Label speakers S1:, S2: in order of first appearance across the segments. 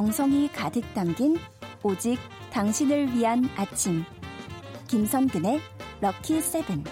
S1: 정성이 가득 담긴 오직 당신을 위한 아침. 김선근의 럭키 세븐.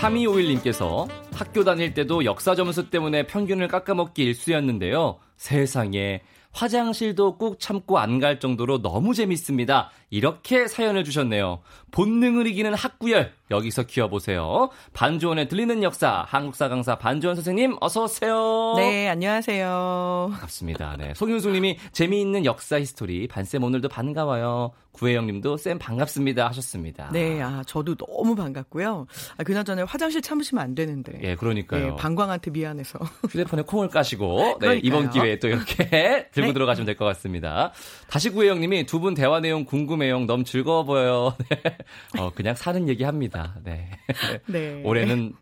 S2: 3251님께서 학교 다닐 때도 역사 점수 때문에 평균을 깎아먹기 일쑤였는데요. 세상에 화장실도 꾹 참고 안 갈 정도로 너무 재밌습니다. 이렇게 사연을 주셨네요. 본능을 이기는 학구열 여기서 키워보세요. 반주원에 들리는 역사 한국사 강사 반주원 선생님 어서 오세요.
S3: 네 안녕하세요.
S2: 반갑습니다. 네 송윤숙님이 재미있는 역사 history 반쌤 오늘도 반가워요. 구혜영님도 쌤 반갑습니다 하셨습니다.
S3: 네, 아 저도 너무 반갑고요. 아, 그나저나 화장실 참으시면 안 되는데.
S2: 예, 그러니까요.
S3: 네, 방광한테 미안해서.
S2: 휴대폰에 콩을 까시고 네, 이번 기회에 또 이렇게 들고 네. 들어가시면 될 것 같습니다. 다시 구혜영님이 두 분 대화 내용 궁금 해요. 너무 즐거워 보여요. 네. 어, 그냥 사는 얘기 합니다. 네. 네. 올해는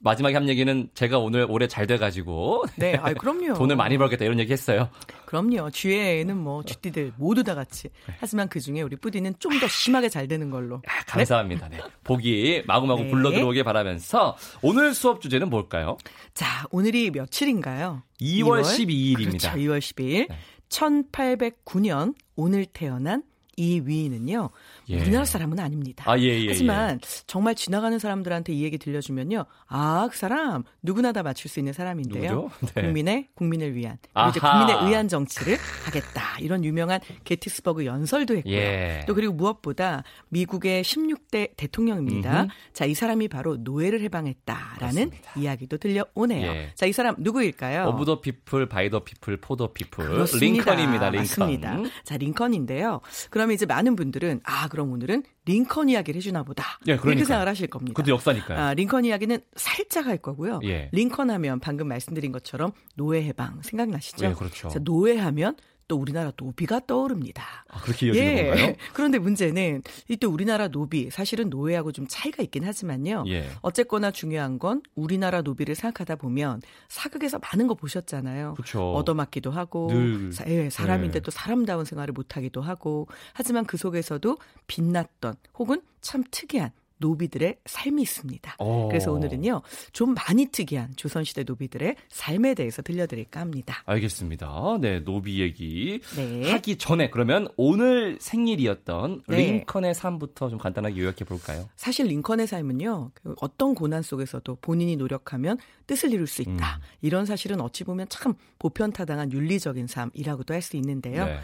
S2: 마지막에 한 얘기는 제가 오늘 올해 잘 돼가지고
S3: 네, 아 그럼요.
S2: 돈을 많이 벌겠다 이런 얘기 했어요.
S3: 그럼요. 주위에는 뭐 쥐띠들 모두 다 같이. 하지만 그 중에 우리 뿌디는 좀 더 심하게 잘 되는 걸로.
S2: 아, 감사합니다. 네. 복이 마구마구 네. 굴러 들어오길 바라면서 오늘 수업 주제는 뭘까요?
S3: 자, 오늘이 며칠인가요?
S2: 2월, 2월? 12일입니다.
S3: 그렇죠. 2월 12일. 네. 1809년 오늘 태어난 이 위인은요. 예. 우리나라 사람은 아닙니다.
S2: 아, 예, 예,
S3: 하지만
S2: 예.
S3: 정말 지나가는 사람들한테 이 얘기 들려주면요. 아, 그 사람 누구나 다 맞출 수 있는 사람인데요. 네. 국민의 국민을 위한 이제 국민에 의한 정치를 하겠다. 이런 유명한 게티스버그 연설도 했고요.
S2: 예.
S3: 또 그리고 무엇보다 미국의 16대 대통령입니다. 음흠. 자, 이 사람이 바로 노예를 해방했다라는 그렇습니다. 이야기도 들려오네요. 예. 자, 이 사람 누구일까요?
S2: of the people, by the people, for the people. 링컨입니다. 링컨.
S3: 맞습니다. 자, 링컨인데요. 그러면 이제 많은 분들은 아, 그럼 오늘은 링컨 이야기를 해주나 보다.
S2: 예, 그러니까.
S3: 이렇게 생각을 하실 겁니다.
S2: 그것도 역사니까요.
S3: 아, 링컨 이야기는 살짝 할 거고요.
S2: 예.
S3: 링컨 하면 방금 말씀드린 것처럼 노예 해방 생각나시죠?
S2: 예, 그렇죠.
S3: 자, 노예 하면 또 우리나라 노비가 떠오릅니다.
S2: 아, 그렇게 이어지는
S3: 예.
S2: 건가요?
S3: 그런데 문제는 이 또 우리나라 노비 사실은 노예하고 좀 차이가 있긴 하지만요.
S2: 예.
S3: 어쨌거나 중요한 건 우리나라 노비를 생각하다 보면 사극에서 많은 거 보셨잖아요.
S2: 그렇죠.
S3: 얻어맞기도 하고
S2: 늘.
S3: 사, 예, 사람인데 예. 또 사람다운 생활을 못하기도 하고 하지만 그 속에서도 빛났던 혹은 참 특이한 노비들의 삶이 있습니다.
S2: 오.
S3: 그래서 오늘은요, 좀 많이 특이한 조선시대 노비들의 삶에 대해서 들려드릴까 합니다.
S2: 알겠습니다. 네, 노비 얘기
S3: 네.
S2: 하기 전에 그러면 오늘 생일이었던 네. 링컨의 삶부터 좀 간단하게 요약해 볼까요?
S3: 사실 링컨의 삶은요, 그 어떤 고난 속에서도 본인이 노력하면 뜻을 이룰 수 있다. 음. 이런 사실은 어찌 보면 참 보편타당한 윤리적인 삶이라고도 할 수 있는데요.
S2: 네.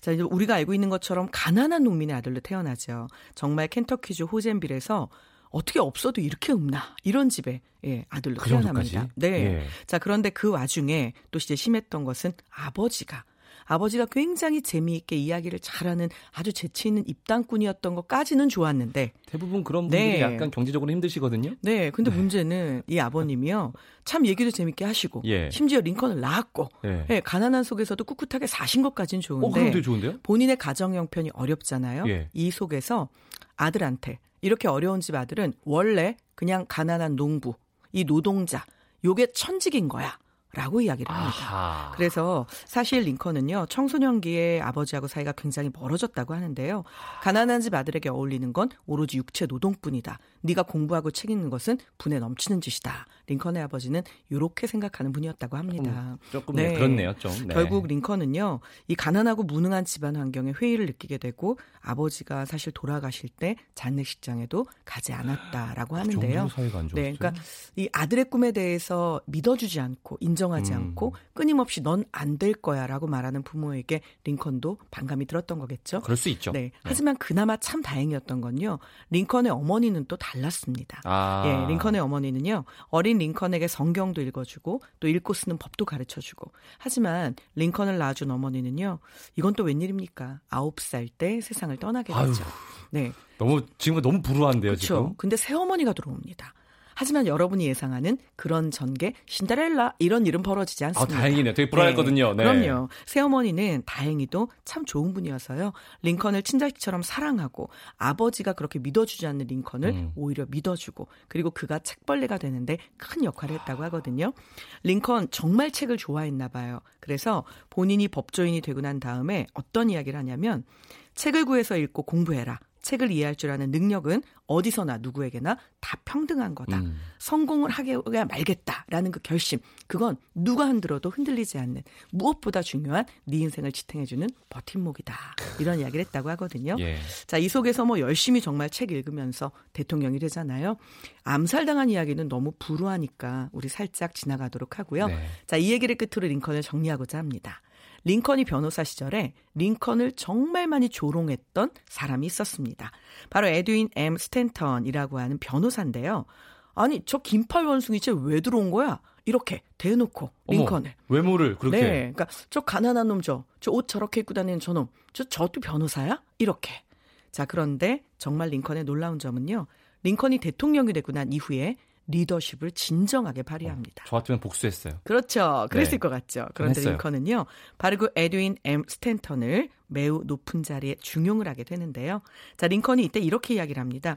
S3: 자, 이제 우리가 알고 있는 것처럼 가난한 농민의 아들로 태어나죠. 정말 켄터키주 호젠빌에서 어떻게 없어도 이렇게 없나 이런 집에 예, 아들로
S2: 그
S3: 태어납니다. 네.
S2: 예.
S3: 자, 그런데 그 와중에 또 이제 심했던 것은 아버지가 아버지가 굉장히 재미있게 이야기를 잘하는 아주 재치 있는 입당꾼이었던 것까지는 좋았는데
S2: 대부분 그런 분들이 네. 약간 경제적으로 힘드시거든요.
S3: 네, 근데 네. 문제는 이 아버님이요 참 얘기도 재밌게 하시고
S2: 예.
S3: 심지어 링컨을 낳았고
S2: 예.
S3: 네, 가난한 속에서도 꿋꿋하게 사신 것까지는 좋은데
S2: 어, 좋은데요?
S3: 본인의 가정 형편이 어렵잖아요.
S2: 예.
S3: 이 속에서 아들한테 이렇게 어려운 집 아들은 원래 그냥 가난한 농부 이 노동자 요게 천직인 거야. 라고 이야기를 합니다.
S2: 아하.
S3: 그래서 사실 링컨은요, 청소년기에 아버지하고 사이가 굉장히 멀어졌다고 하는데요. 가난한 집 아들에게 어울리는 건 오로지 육체 노동뿐이다. 네가 공부하고 책 읽는 것은 분에 넘치는 짓이다. 링컨의 아버지는 이렇게 생각하는 분이었다고 합니다.
S2: 음, 조금 네. 그렇네요, 좀. 네.
S3: 결국 링컨은요, 이 가난하고 무능한 집안 환경에 회의를 느끼게 되고 아버지가 사실 돌아가실 때 장례식장에도 가지 않았다라고
S2: 그
S3: 하는데요.
S2: 네,
S3: 그러니까 이 아들의 꿈에 대해서 믿어주지 않고 인정하지
S2: 음.
S3: 않고 끊임없이 넌 안 될 거야라고 말하는 부모에게 링컨도 반감이 들었던 거겠죠.
S2: 그럴 수 있죠.
S3: 네. 하지만 그나마 참 다행이었던 건요. 링컨의 어머니는 또 달랐습니다.
S2: 아.
S3: 예, 링컨의 어머니는요. 어린 링컨에게 성경도 읽어주고 또 읽고 쓰는 법도 가르쳐주고. 하지만 링컨을 낳아준 어머니는요. 이건 또 웬일입니까? 아홉 살 때 세상을 떠나게 되죠.
S2: 아유.
S3: 네.
S2: 너무 지금 너무 불우한데요,
S3: 그렇죠.
S2: 지금.
S3: 근데 새어머니가 들어옵니다. 하지만 여러분이 예상하는 그런 전개 신데렐라 이런 일은 벌어지지
S2: 아,
S3: 않습니다.
S2: 다행이네요. 되게 불안했거든요. 네.
S3: 그럼요. 새어머니는 다행히도 참 좋은 분이어서요. 링컨을 친자식처럼 사랑하고 아버지가 그렇게 믿어주지 않는 링컨을
S2: 음.
S3: 오히려 믿어주고 그리고 그가 책벌레가 되는데 큰 역할을 했다고 하거든요. 링컨 정말 책을 좋아했나 봐요. 그래서 본인이 법조인이 되고 난 다음에 어떤 이야기를 하냐면 책을 구해서 읽고 공부해라. 책을 이해할 줄 아는 능력은 어디서나 누구에게나 다 평등한 거다. 음. 성공을 하게 말겠다라는 그 결심. 그건 누가 흔들어도 흔들리지 않는 무엇보다 중요한 네 인생을 지탱해주는 버팀목이다. 이런 이야기를 했다고 하거든요. 예. 자, 이 속에서 뭐 열심히 정말 책 읽으면서 대통령이 되잖아요. 암살당한 이야기는 너무 불우하니까 우리 살짝 지나가도록 하고요. 네. 자, 이 얘기를 끝으로 링컨을 정리하고자 합니다. 링컨이 변호사 시절에 링컨을 정말 많이 조롱했던 사람이 있었습니다. 바로 에드윈 M. 스탠턴이라고 하는 변호사인데요. 아니 저 긴팔 원숭이 쟤 왜 들어온 거야? 이렇게 대놓고 링컨을
S2: 어머, 외모를 그렇게
S3: 네, 그러니까 저 가난한 놈 저 저 옷 저렇게 입고 다니는 저놈 저 저도 변호사야? 이렇게 자 그런데 정말 링컨의 놀라운 점은요 링컨이 대통령이 되고 난 이후에 리더십을 진정하게 발휘합니다.
S2: 어, 저 같으면 복수했어요.
S3: 그렇죠. 그랬을 네. 것 같죠. 그런데. 링컨은요. 바로 그 에드윈 M. 스탠턴을 매우 높은 자리에 중용을 하게 되는데요. 자, 링컨이 이때 이렇게 이야기를 합니다.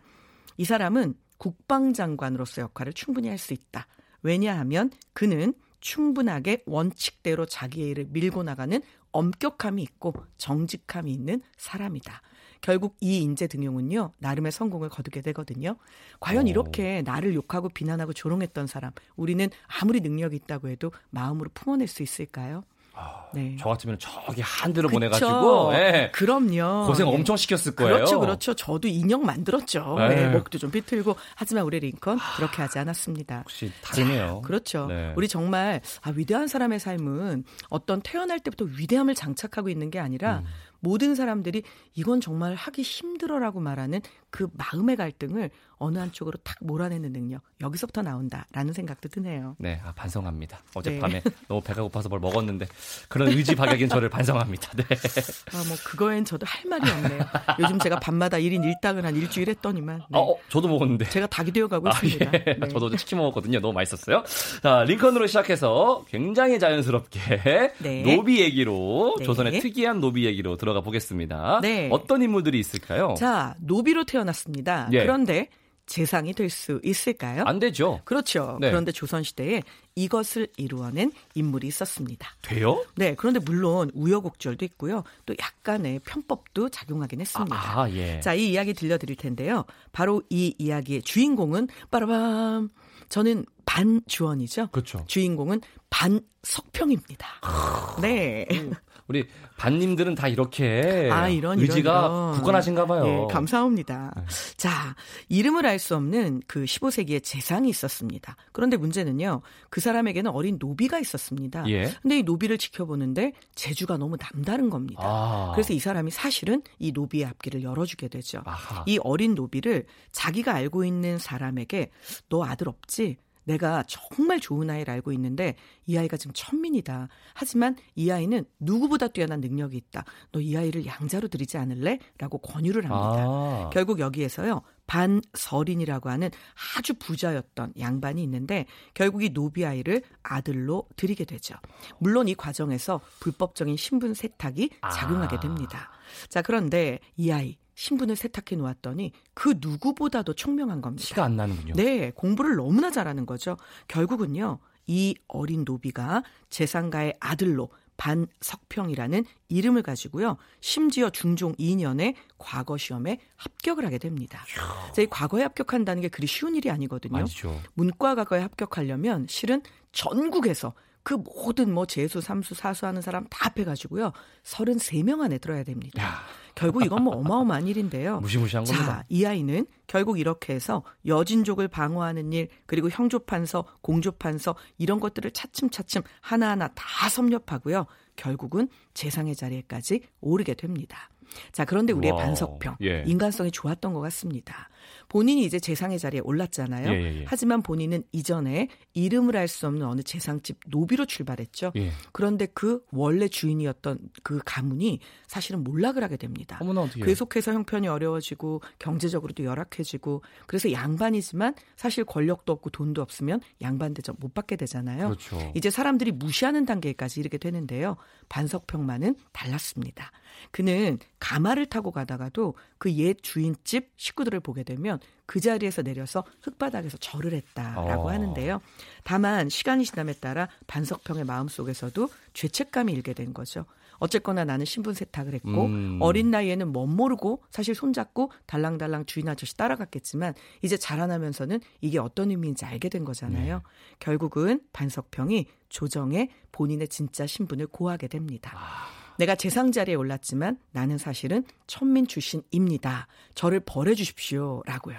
S3: 이 사람은 국방장관으로서 역할을 충분히 할 수 있다. 왜냐하면 그는 충분하게 원칙대로 자기의 일을 밀고 나가는 엄격함이 있고 정직함이 있는 사람이다. 결국 이 인재 등용은요 나름의 성공을 거두게 되거든요. 과연 오. 이렇게 나를 욕하고 비난하고 조롱했던 사람 우리는 아무리 능력이 있다고 해도 마음으로 품어낼 수 있을까요?
S2: 아, 네. 저 같으면 저기 한 대로 보내가지고 네.
S3: 그럼요
S2: 고생 네. 엄청 시켰을 거예요.
S3: 그렇죠, 그렇죠. 저도 인형 만들었죠. 네. 네. 목도 좀 비틀고 하지만 우리 링컨 그렇게 하지 않았습니다.
S2: 혹시 다르네요.
S3: 그렇죠. 네. 우리 정말 아, 위대한 사람의 삶은 어떤 태어날 때부터 위대함을 장착하고 있는 게 아니라 음. 모든 사람들이 이건 정말 하기 힘들어라고 말하는 그 마음의 갈등을 어느 한쪽으로 탁 몰아내는 능력 여기서부터 나온다라는 생각도 드네요.
S2: 네, 아, 반성합니다. 어젯밤에 네. 너무 배가 고파서 뭘 먹었는데 그런 의지 박약인 저를 반성합니다. 네.
S3: 아, 뭐 그거엔 저도 할 말이 없네요. 요즘 제가 밤마다 1인 1닭을 한 일주일 했더니만.
S2: 네. 어, 어, 저도 먹었는데.
S3: 제가 닭이 되어가고 아, 있습니다. 예.
S2: 네. 저도 치킨 먹었거든요. 너무 맛있었어요. 자, 링컨으로 시작해서 굉장히 자연스럽게 네. 노비 얘기로 네. 조선의 특이한 노비 얘기로 들어가 보겠습니다. 네. 어떤 인물들이 있을까요?
S3: 자, 노비로 태어났습니다. 예. 그런데 재상이 될 수 있을까요?
S2: 안 되죠.
S3: 그렇죠. 네. 그런데 조선시대에 이것을 이루어낸 인물이 있었습니다.
S2: 돼요?
S3: 네. 그런데 물론 우여곡절도 있고요. 또 약간의 편법도 작용하긴 했습니다.
S2: 아, 예.
S3: 자, 이 이야기 들려드릴 텐데요. 바로 이 이야기의 주인공은 빠라밤. 저는 반주원이죠.
S2: 그렇죠.
S3: 주인공은 반석평입니다. 네.
S2: 음. 우리 반님들은 다 이렇게 아, 이런, 의지가 이런, 이런. 굳건하신가 봐요.
S3: 네, 감사합니다. 네. 자, 이름을 알 수 없는 그 15세기의 재상이 있었습니다. 그런데 문제는요. 그 사람에게는 어린 노비가 있었습니다. 예. 근데 이 노비를 지켜보는데 재주가 너무 남다른 겁니다. 아. 그래서 이 사람이 사실은 이 노비의 앞길을 열어주게 되죠. 아하. 이 어린 노비를 자기가 알고 있는 사람에게 너 아들 없지? 내가 정말 좋은 아이를 알고 있는데 이 아이가 지금 천민이다. 하지만 이 아이는 누구보다 뛰어난 능력이 있다. 너 이 아이를 양자로 들이지 않을래? 라고 권유를 합니다. 아. 결국 여기에서요. 반서린이라고 하는 아주 부자였던 양반이 있는데 결국 이 노비 아이를 아들로 들이게 되죠. 물론 이 과정에서 불법적인 신분 세탁이 작용하게 아. 됩니다. 자, 그런데 이 아이 신분을 세탁해 놓았더니 그 누구보다도 총명한 겁니다.
S2: 티가 안 나는군요.
S3: 네, 공부를 너무나 잘하는 거죠. 결국은요, 이 어린 노비가 재상가의 아들로 반석평이라는 이름을 가지고요. 심지어 중종 2년에 과거 시험에 합격을 하게 됩니다. 자, 이 과거에 합격한다는 게 그리 쉬운 일이 아니거든요.
S2: 아니죠.
S3: 문과 과거에 합격하려면 실은 전국에서 그 모든 뭐 재수, 삼수, 사수 하는 사람 다 합해가지고요. 33명 안에 들어야 됩니다. 야. 결국 이건 뭐 어마어마한 일인데요.
S2: 무시무시한
S3: 자,
S2: 겁니다.
S3: 이 아이는 결국 이렇게 해서 여진족을 방어하는 일, 그리고 형조판서, 공조판서 이런 것들을 차츰차츰 하나하나 다 섭렵하고요. 결국은 재상의 자리에까지 오르게 됩니다. 자, 그런데 우리의 wow. 반석평 예. 인간성이 좋았던 것 같습니다. 본인이 이제 재상의 자리에 올랐잖아요. 예, 예, 예. 하지만 본인은 이전에 이름을 알 수 없는 어느 재상집 노비로 출발했죠. 예. 그런데 그 원래 주인이었던 그 가문이 사실은 몰락을 하게 됩니다.
S2: 어머나,
S3: 계속해서 형편이 어려워지고 경제적으로도 열악해지고 그래서 양반이지만 사실 권력도 없고 돈도 없으면 양반 대접 못 받게 되잖아요.
S2: 그렇죠.
S3: 이제 사람들이 무시하는 단계까지 이르게 되는데요. 반석평만은 달랐습니다. 그는 가마를 타고 가다가도 그 옛 주인집 식구들을 보게 되면 그 자리에서 내려서 흙바닥에서 절을 했다라고 어. 하는데요. 다만 시간이 지남에 따라 반석평의 마음속에서도 죄책감이 일게 된 거죠. 어쨌거나 나는 신분 세탁을 했고 음. 어린 나이에는 멋 모르고 사실 손잡고 달랑달랑 주인 아저씨 따라갔겠지만 이제 자라나면서는 이게 어떤 의미인지 알게 된 거잖아요. 네. 결국은 반석평이 조정에 본인의 진짜 신분을 고하게 됩니다. 아. 내가 재상 자리에 올랐지만 나는 사실은 천민 출신입니다. 저를 벌해 주십시오. 라고요.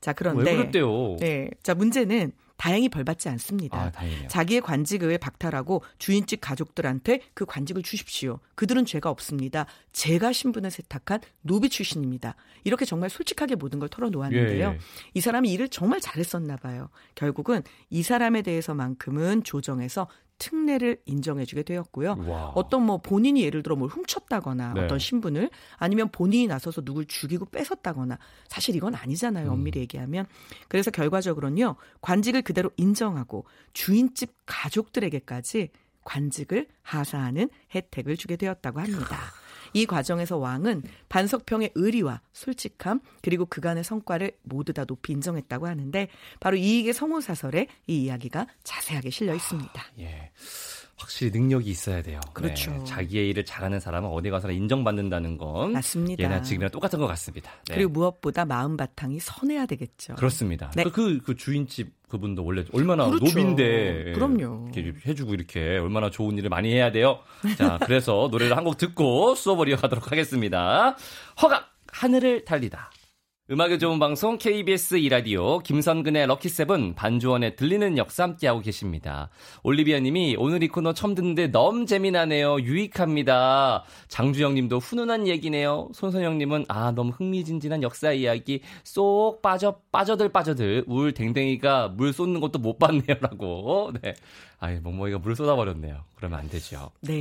S3: 자, 그런데.
S2: 왜 그랬대요?
S3: 네. 자, 문제는 다행히 벌 받지 않습니다. 아, 자기의 관직을 박탈하고 주인집 가족들한테 그 관직을 주십시오. 그들은 죄가 없습니다. 제가 신분을 세탁한 노비 출신입니다. 이렇게 정말 솔직하게 모든 걸 털어놓았는데요. 예, 예. 이 사람이 일을 정말 잘했었나 봐요. 결국은 이 사람에 대해서만큼은 조정에서 특례를 인정해주게 되었고요. 와. 어떤 뭐 본인이 예를 들어 뭘 훔쳤다거나 네. 어떤 신분을 아니면 본인이 나서서 누굴 죽이고 뺏었다거나 사실 이건 아니잖아요. 음. 엄밀히 얘기하면. 그래서 결과적으로는요. 관직을 그대로 인정하고 주인집 가족들에게까지 관직을 하사하는 혜택을 주게 되었다고 합니다. 이 과정에서 왕은 반석평의 의리와 솔직함 그리고 그간의 성과를 모두 다 높이 인정했다고 하는데 바로 이익의 성호사설에 이 이야기가 자세하게 실려 있습니다. 아, 예.
S2: 확실히 능력이 있어야 돼요.
S3: 그렇죠. 네.
S2: 자기의 일을 잘하는 사람은 어디 가서나 인정받는다는 건
S3: 맞습니다.
S2: 예나 지금이랑 똑같은 것 같습니다.
S3: 네. 그리고 무엇보다 마음 바탕이 선해야 되겠죠.
S2: 그렇습니다. 네. 그, 그 주인집 그분도 원래 얼마나 그렇죠. 노비인데
S3: 그럼요.
S2: 이렇게 해주고 이렇게 얼마나 좋은 일을 많이 해야 돼요. 자, 그래서 노래를 한 곡 듣고 수업을 이어가도록 하겠습니다. 허각 하늘을 달리다. 음악의 좋은 방송 KBS 이라디오 김선근의 럭키세븐 반주원의 들리는 역사 함께하고 계십니다. 올리비아 님이 오늘 이 코너 처음 듣는데 너무 재미나네요. 유익합니다. 장주영 님도 훈훈한 얘기네요. 손선영 님은 아 너무 흥미진진한 역사 이야기 쏙 빠져 빠져들 빠져들 울 댕댕이가 물 쏟는 것도 못 봤네요라고. 네. 아이 멍멍이가 물 쏟아버렸네요. 그러면 안 되죠.
S3: 네.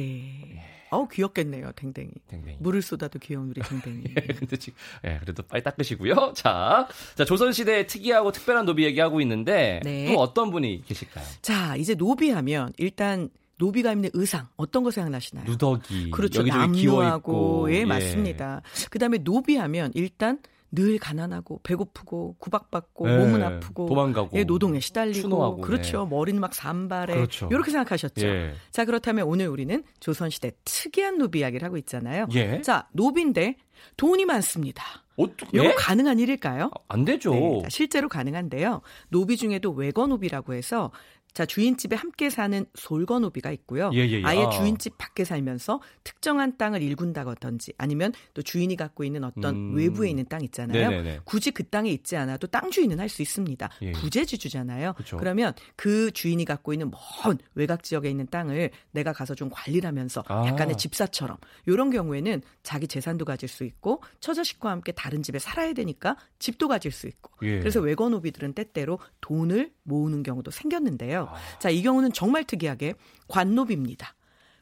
S3: 예. 어우 귀엽겠네요, 댕댕이. 댕댕이. 물을 쏟아도 귀여운 우리 댕댕이.
S2: 예, 근데 지금 예, 그래도 빨리 닦으시고요. 자, 자 조선 시대의 특이하고 특별한 노비 얘기하고 있는데 네. 또 어떤 분이 계실까요?
S3: 자, 이제 노비하면 일단 노비가 입는 의상 어떤 거 생각나시나요?
S2: 누더기.
S3: 그렇죠. 남루하고 예, 맞습니다. 그다음에 노비하면 일단 늘 가난하고 배고프고 구박받고 네, 몸은 아프고
S2: 도망가고
S3: 예, 노동에 시달리고 추노하고, 그렇죠. 네. 머리는 막 산발에 그렇죠. 이렇게 생각하셨죠. 예. 자 그렇다면 오늘 우리는 조선시대 특이한 노비 이야기를 하고 있잖아요. 예. 자 노비인데 돈이 많습니다.
S2: 어떻게?
S3: 이거 가능한 일일까요?
S2: 안 되죠.
S3: 네, 실제로 가능한데요. 노비 중에도 외거 노비라고 해서 자, 주인집에 함께 사는 솔거노비가 있고요. 예, 예, 예. 아예 아. 주인집 밖에 살면서 특정한 땅을 일군다든지 아니면 또 주인이 갖고 있는 어떤 음. 외부에 있는 땅 있잖아요. 네네네. 굳이 그 땅에 있지 않아도 땅 주인은 할 수 있습니다. 예. 부재지주잖아요. 그쵸. 그러면 그 주인이 갖고 있는 먼 외곽 지역에 있는 땅을 내가 가서 좀 관리를 하면서 아. 약간의 집사처럼 이런 경우에는 자기 재산도 가질 수 있고 처자식과 함께 다른 집에 살아야 되니까 집도 가질 수 있고 예. 그래서 외거노비들은 때때로 돈을 모으는 경우도 생겼는데요. 아. 자, 이 경우는 정말 특이하게 관노비입니다.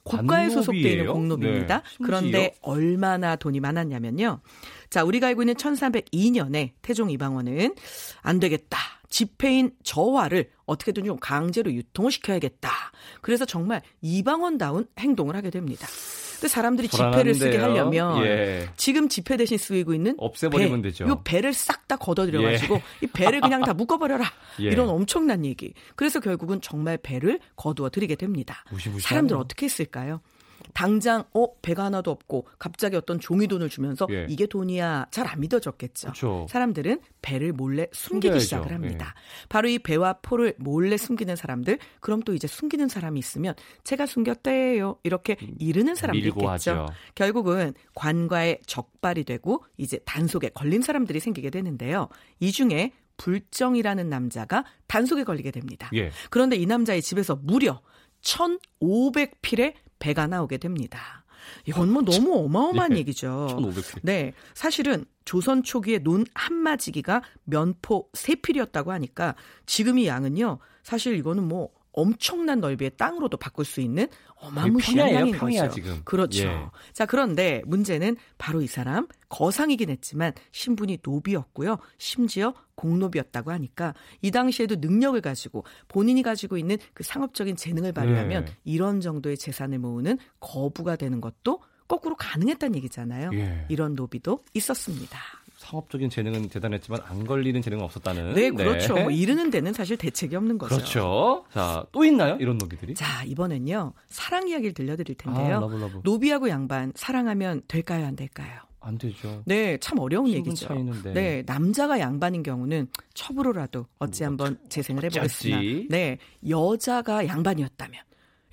S3: 국가에 소속되어 있는 공노비입니다. 네, 그런데 얼마나 돈이 많았냐면요. 자, 우리가 알고 있는 1302년에 태종 이방원은 안 되겠다. 집회인 저화를 어떻게든 좀 강제로 유통을 시켜야겠다. 그래서 정말 이방원다운 행동을 하게 됩니다. 근데 사람들이 불안한데요. 지폐를 쓰게 하려면 예. 지금 지폐 대신 쓰이고 있는
S2: 없애버리면
S3: 배,
S2: 되죠.
S3: 이 배를 싹 다 걷어들여가지고 예. 이 배를 그냥 다 묶어버려라. 예. 이런 엄청난 얘기. 그래서 결국은 정말 배를 거두어 드리게 됩니다. 사람들 어떻게 했을까요? 당장 어 배가 하나도 없고 갑자기 어떤 종이 돈을 주면서 예. 이게 돈이야 잘 안 믿어졌겠죠. 그쵸. 사람들은 배를 몰래 숨기기 숨겨야죠. 시작을 합니다. 예. 바로 이 배와 포를 몰래 숨기는 사람들 그럼 또 이제 숨기는 사람이 있으면 제가 숨겼대요 이렇게 이르는 사람도 있겠죠. 하죠. 결국은 관과의 적발이 되고 이제 단속에 걸린 사람들이 생기게 되는데요. 이 중에 불정이라는 남자가 단속에 걸리게 됩니다. 예. 그런데 이 남자의 집에서 무려 1,500필의 배가 나오게 됩니다. 이건 뭐 너무 어마어마한 예, 얘기죠.
S2: 1500필.
S3: 네. 사실은 조선 초기에 논 한마지기가 면포 세필이었다고 하니까 지금 이 양은요. 사실 이거는 뭐 엄청난 넓이의 땅으로도 바꿀 수 있는 어마무시한 양인 거죠. 지금. 그렇죠. 예. 자, 그런데 문제는 바로 이 사람 거상이긴 했지만 신분이 노비였고요. 심지어 공노비였다고 하니까 이 당시에도 능력을 가지고 본인이 가지고 있는 그 상업적인 재능을 발휘하면 예. 이런 정도의 재산을 모으는 거부가 되는 것도 거꾸로 가능했다는 얘기잖아요. 예. 이런 노비도 있었습니다.
S2: 상업적인 재능은 대단했지만 안 걸리는 재능은 없었다는.
S3: 네, 그렇죠. 네. 뭐 이르는 데는 사실 대책이 없는 거죠.
S2: 그렇죠. 자, 또 있나요? 이런 노비들이?
S3: 자, 이번엔요. 사랑 이야기를 들려드릴 텐데요. 아, love, love. 노비하고 양반 사랑하면 될까요, 안 될까요?
S2: 안 되죠.
S3: 네, 참 어려운 얘기죠. 차이는데. 네, 남자가 양반인 경우는 첩으로라도 어찌 뭐, 한번 재생을 해보겠으나, 네, 여자가 양반이었다면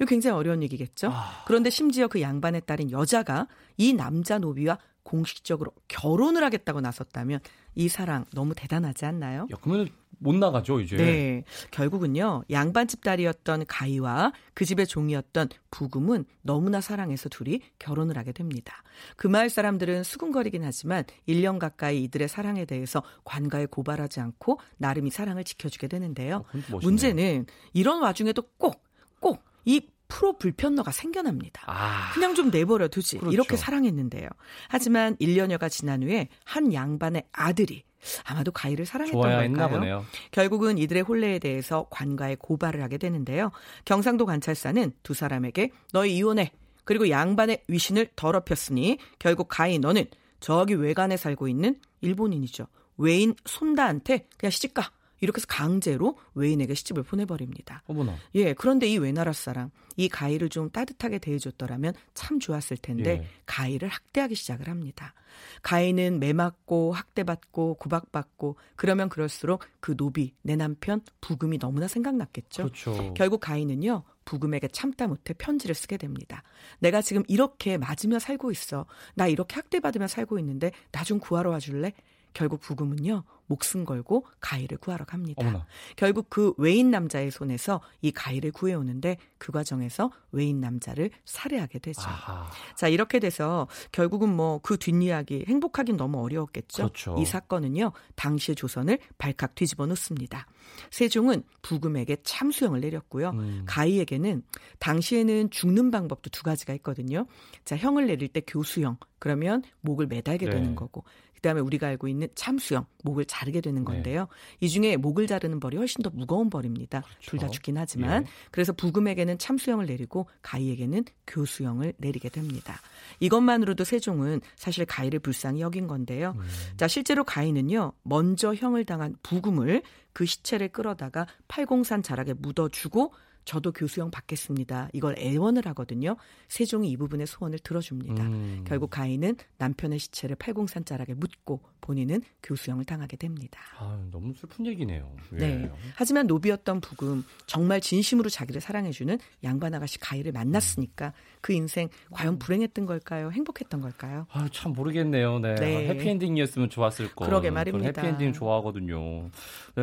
S3: 이거 굉장히 어려운 얘기겠죠. 아... 그런데 심지어 그 양반의 딸인 여자가 이 남자 노비와 공식적으로 결혼을 하겠다고 나섰다면 이 사랑 너무 대단하지 않나요?
S2: 야, 그러면 못 나가죠, 이제.
S3: 네. 결국은요, 양반집 딸이었던 가희와 그 집의 종이었던 부금은 너무나 사랑해서 둘이 결혼을 하게 됩니다. 그 마을 사람들은 수군거리긴 하지만 1년 가까이 이들의 사랑에 대해서 관가에 고발하지 않고 나름 이 사랑을 지켜주게 되는데요. 어, 문제는 이런 와중에도 꼭, 꼭 이 프로 불편너가 생겨납니다. 아. 그냥 좀 내버려 두지. 그렇죠. 이렇게 사랑했는데요. 하지만 1년여가 지난 후에 한 양반의 아들이 아마도 가희를 사랑했던 걸까요? 결국은 이들의 혼례에 대해서 관가에 고발을 하게 되는데요. 경상도 관찰사는 두 사람에게 너희 이혼해. 그리고 양반의 위신을 더럽혔으니 결국 가희 너는 저기 외관에 살고 있는 일본인이죠. 외인 손다한테 그냥 시집가. 이렇게 해서 강제로 외인에게 시집을 보내버립니다.
S2: 어머나.
S3: 예, 그런데 이 외나라 사람 이 가희를 좀 따뜻하게 대해줬더라면 참 좋았을 텐데 예. 가희를 학대하기 시작을 합니다. 가희는 매맞고 학대받고 구박받고 그러면 그럴수록 그 노비 내 남편 부금이 너무나 생각났겠죠.
S2: 그렇죠.
S3: 결국 가희는요 부금에게 참다 못해 편지를 쓰게 됩니다. 내가 지금 이렇게 맞으며 살고 있어. 나 이렇게 학대받으며 살고 있는데 나 좀 구하러 와줄래? 결국 부금은요 목숨 걸고 가희를 구하러 갑니다. 어머나. 결국 그 외인 남자의 손에서 이 가희를 구해오는데 그 과정에서 외인 남자를 살해하게 되죠. 아하. 자 이렇게 돼서 결국은 뭐 그 뒷이야기 행복하긴 너무 어려웠겠죠.
S2: 그렇죠.
S3: 이 사건은요 당시의 조선을 발칵 뒤집어 놓습니다. 세종은 부금에게 참수형을 내렸고요. 음. 가희에게는 당시에는 죽는 방법도 두 가지가 있거든요. 자 형을 내릴 때 교수형 그러면 목을 매달게 네. 되는 거고 그다음에 우리가 알고 있는 참수형 목을 자르게 되는 네. 건데요. 네. 이 중에 목을 자르는 벌이 훨씬 더 무거운 벌입니다. 그렇죠. 둘다 죽긴 하지만 예. 그래서 부금에게는 참수형을 내리고 가희에게는 교수형을 내리게 됩니다. 이것만으로도 세종은 사실 가희를 불쌍히 여긴 건데요. 음. 자 실제로 가희는요 먼저 형을 당한 부금을 그 시체를 끌어다가 팔공산 자락에 묻어주고 저도 교수형 받겠습니다. 이걸 애원을 하거든요. 세종이 이 부분의 소원을 들어줍니다. 음. 결국 가인은 남편의 시체를 팔공산 자락에 묻고 본인은 교수형을 당하게 됩니다.
S2: 아, 너무 슬픈 얘기네요.
S3: 예. 네. 하지만 노비였던 부금 정말 진심으로 자기를 사랑해주는 양반 아가씨 가희를 만났으니까 음. 그 인생 과연 불행했던 걸까요? 행복했던 걸까요?
S2: 아, 참 모르겠네요. 네. 네. 해피엔딩이었으면 좋았을 거.
S3: 그러게 말입니다.
S2: 해피엔딩 좋아하거든요.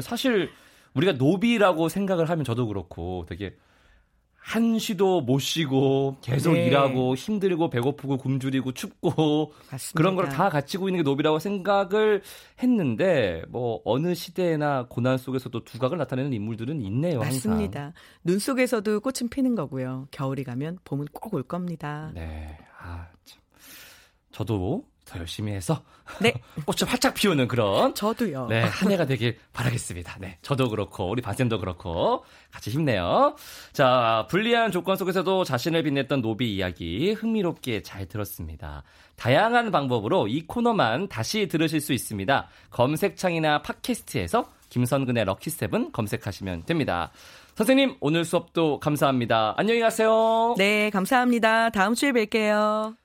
S2: 사실 우리가 노비라고 생각을 하면 저도 그렇고 되게 한시도 못 쉬고 계속 네. 일하고 힘들고 배고프고 굶주리고 춥고 맞습니다. 그런 걸 다 갖추고 있는 게 노비라고 생각을 했는데 뭐 어느 시대나 고난 속에서도 두각을 나타내는 인물들은 있네요.
S3: 맞습니다. 항상. 눈 속에서도 꽃은 피는 거고요. 겨울이 가면 봄은 꼭 올 겁니다.
S2: 네. 아, 참. 저도 더 열심히 해서 네. 꽃을 활짝 피우는 그런
S3: 저도요.
S2: 네, 한 해가 되길 바라겠습니다. 네. 저도 그렇고 우리 바쌤도 그렇고 같이 힘내요. 자, 불리한 조건 속에서도 자신을 빛냈던 노비 이야기 흥미롭게 잘 들었습니다. 다양한 방법으로 이 코너만 다시 들으실 수 있습니다. 검색창이나 팟캐스트에서 김선근의 럭키세븐 검색하시면 됩니다. 선생님, 오늘 수업도 감사합니다. 안녕히 가세요.
S3: 네, 감사합니다. 다음 주에 뵐게요.